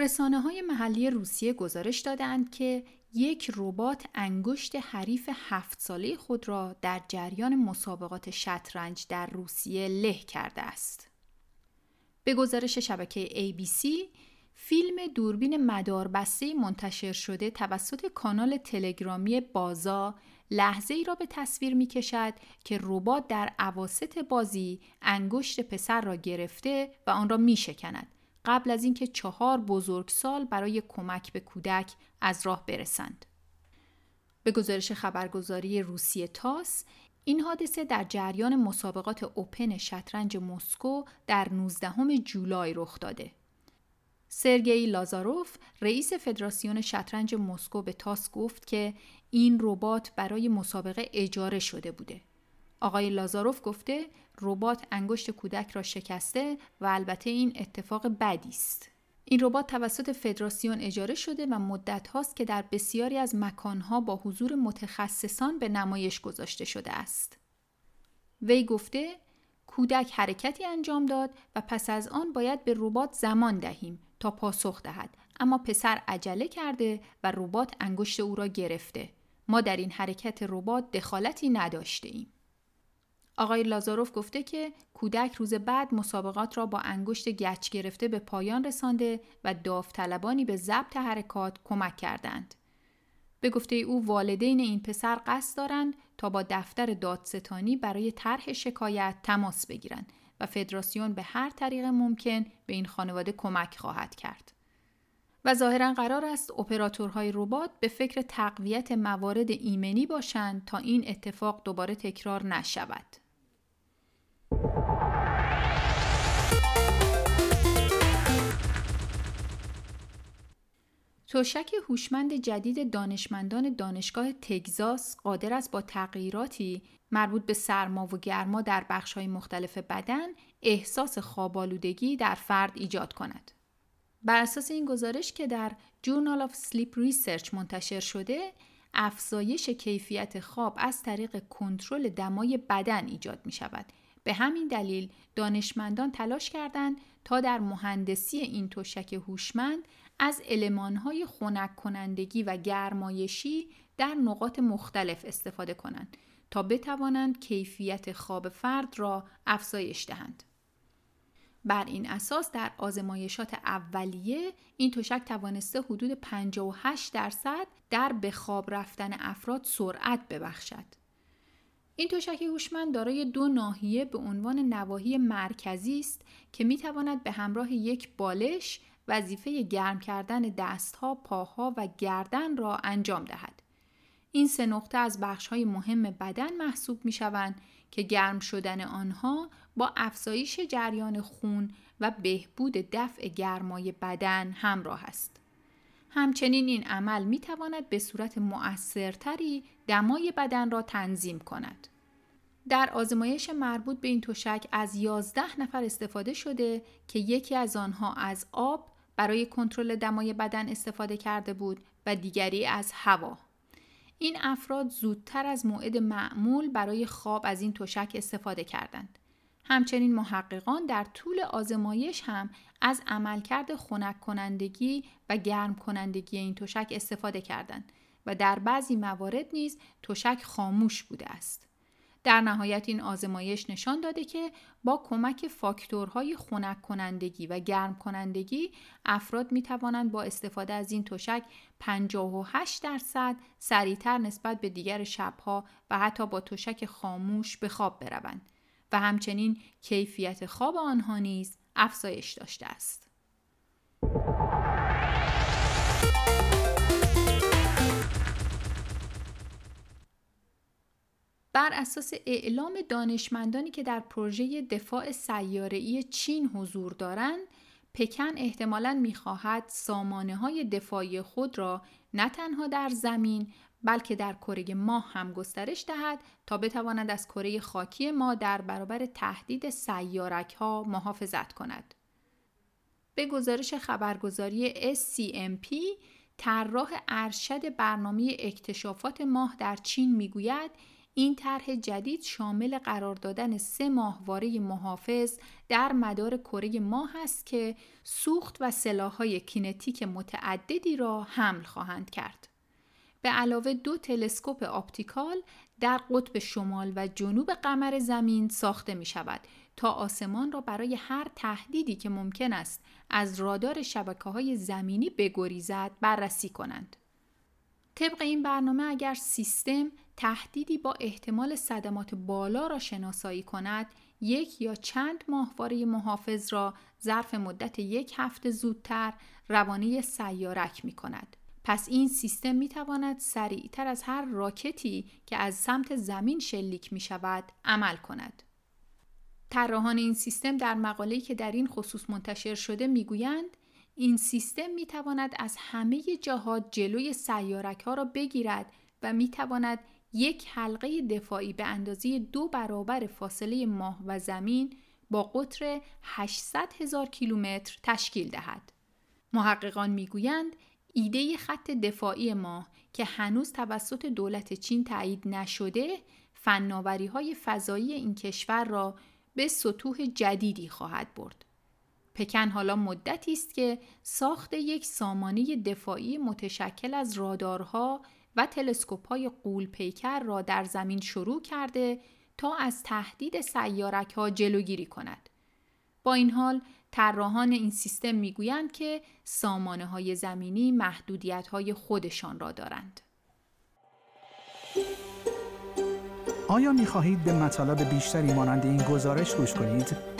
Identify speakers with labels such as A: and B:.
A: رسانه های محلی روسیه گزارش دادند که یک ربات انگشت حریف هفت ساله خود را در جریان مسابقات شطرنج در روسیه له کرده است. به گزارش شبکه ABC، فیلم دوربین مداربسته منتشر شده توسط کانال تلگرامی بازا لحظه ای را به تصویر می کشد که ربات در عواست بازی انگشت پسر را گرفته و آن را می شکند قبل از اینکه چهار بزرگسال برای کمک به کودک از راه برسند. به گزارش خبرگزاری روسیه تاس این حادثه در جریان مسابقات اوپن شطرنج مسکو در 19 جولای رخ داده. سرگئی لازاروف رئیس فدراسیون شطرنج مسکو به تاس گفت که این ربات برای مسابقه اجاره شده بوده. آقای لازاروف گفته ربات انگشت کودک را شکسته و البته این اتفاق بدی است. این ربات توسط فدراسیون اجاره شده و مدت هاست که در بسیاری از مکانها با حضور متخصصان به نمایش گذاشته شده است. وی گفته کودک حرکتی انجام داد و پس از آن باید به ربات زمان دهیم تا پاسخ دهد اما پسر عجله کرده و ربات انگشت او را گرفته ما در این حرکت ربات دخالتی نداشته ایم. آقای لازاروف گفته که کودک روز بعد مسابقات را با انگشت گچ گرفته به پایان رسانده و داوطلبانی به ضبط حرکات کمک کردند. به گفته او والدین این پسر قصد دارند تا با دفتر دادستانی برای طرح شکایت تماس بگیرند و فدراسیون به هر طریق ممکن به این خانواده کمک خواهد کرد. و ظاهرا قرار است اپراتورهای ربات به فکر تقویت موارد ایمنی باشند تا این اتفاق دوباره تکرار نشود. توشک هوشمند جدید دانشمندان دانشگاه تگزاس قادر است با تغییراتی مربوط به سرما و گرما در بخش‌های مختلف بدن احساس خوابالودگی در فرد ایجاد کند. بر اساس این گزارش که در Journal of Sleep Research منتشر شده، افزایش کیفیت خواب از طریق کنترل دمای بدن ایجاد می شود. به همین دلیل دانشمندان تلاش کردند تا در مهندسی این تشک هوشمند از المانهای خنک کنندگی و گرمایشی در نقاط مختلف استفاده کنند تا بتوانند کیفیت خواب فرد را افزایش دهند. بر این اساس در آزمایشات اولیه این تشک توانسته حدود 58 درصد در به خواب رفتن افراد سرعت ببخشد. این تشک هوشمند دارای دو ناحیه به عنوان نواحی مرکزی است که می تواند به همراه یک بالش وظیفه گرم کردن دستها، پاها و گردن را انجام دهد. این سه نقطه از بخشهای مهم بدن محسوب می شوند که گرم شدن آنها با افزایش جریان خون و بهبود دفع گرمای بدن همراه است. همچنین این عمل می تواند به صورت مؤثرتری دمای بدن را تنظیم کند. در آزمایش مربوط به این تشک از 11 نفر استفاده شده که یکی از آنها از آب برای کنترل دمای بدن استفاده کرده بود و دیگری از هوا. این افراد زودتر از موعد معمول برای خواب از این تشک استفاده کردند. همچنین محققان در طول آزمایش هم از عملکرد خنک کنندگی و گرم کنندگی این تشک استفاده کردند و در بعضی موارد نیز تشک خاموش بوده است. در نهایت این آزمایش نشان داده که با کمک فاکتورهای خنک کنندگی و گرم کنندگی افراد می توانند با استفاده از این تشک 58 درصد سریعتر نسبت به دیگر شبها و حتی با تشک خاموش به خواب بروند و همچنین کیفیت خواب آنها نیز افزایش داشته است. بر اساس اعلام دانشمندانی که در پروژه دفاع سیاره‌ای چین حضور دارند، پکن احتمالاً می‌خواهد سامانه های دفاعی خود را نه تنها در زمین بلکه در کره ماه هم گسترش دهد تا بتواند از کره خاکی ما در برابر تهدید سیارک ها محافظت کند. به گزارش خبرگزاری SCMP طراح ارشد برنامه اکتشافات ماه در چین می‌گوید این طرح جدید شامل قرار دادن سه ماهواره محافظ در مدار کره ماه است که سوخت و سلاحهای کینتیک متعددی را حمل خواهند کرد. به علاوه دو تلسکوپ آپتیکال در قطب شمال و جنوب قمر زمین ساخته می شود تا آسمان را برای هر تهدیدی که ممکن است از رادار شبکه های زمینی بگریزد بررسی کنند. طبق این برنامه اگر سیستم تهدیدی با احتمال صدمات بالا را شناسایی کند یک یا چند ماهواره محافظ را ظرف مدت یک هفته زودتر روانه سیارک می کند. پس این سیستم می تواند سریعتر از هر راکتی که از سمت زمین شلیک می شود عمل کند. طراحان این سیستم در مقاله‌ای که در این خصوص منتشر شده می‌گویند این سیستم می تواند از همه جهات جلوی سیارک ها را بگیرد و می تواند یک حلقه دفاعی به اندازه دو برابر فاصله ماه و زمین با قطر 800 هزار کیلومتر تشکیل دهد. محققان می‌گویند ایده خط دفاعی ماه که هنوز توسط دولت چین تایید نشده فناوری های فضایی این کشور را به سطوح جدیدی خواهد برد. پکن حالا مدتی است که ساخت یک سامانه دفاعی متشکل از رادارها و تلسکوپ های قول پیکر را در زمین شروع کرده تا از تهدید سیارک ها جلوگیری کند. با این حال طراحان این سیستم می‌گویند که سامانه های زمینی محدودیت های خودشان را دارند.
B: آیا می خواهید به مطالب بیشتری مانند این گزارش گوش کنید؟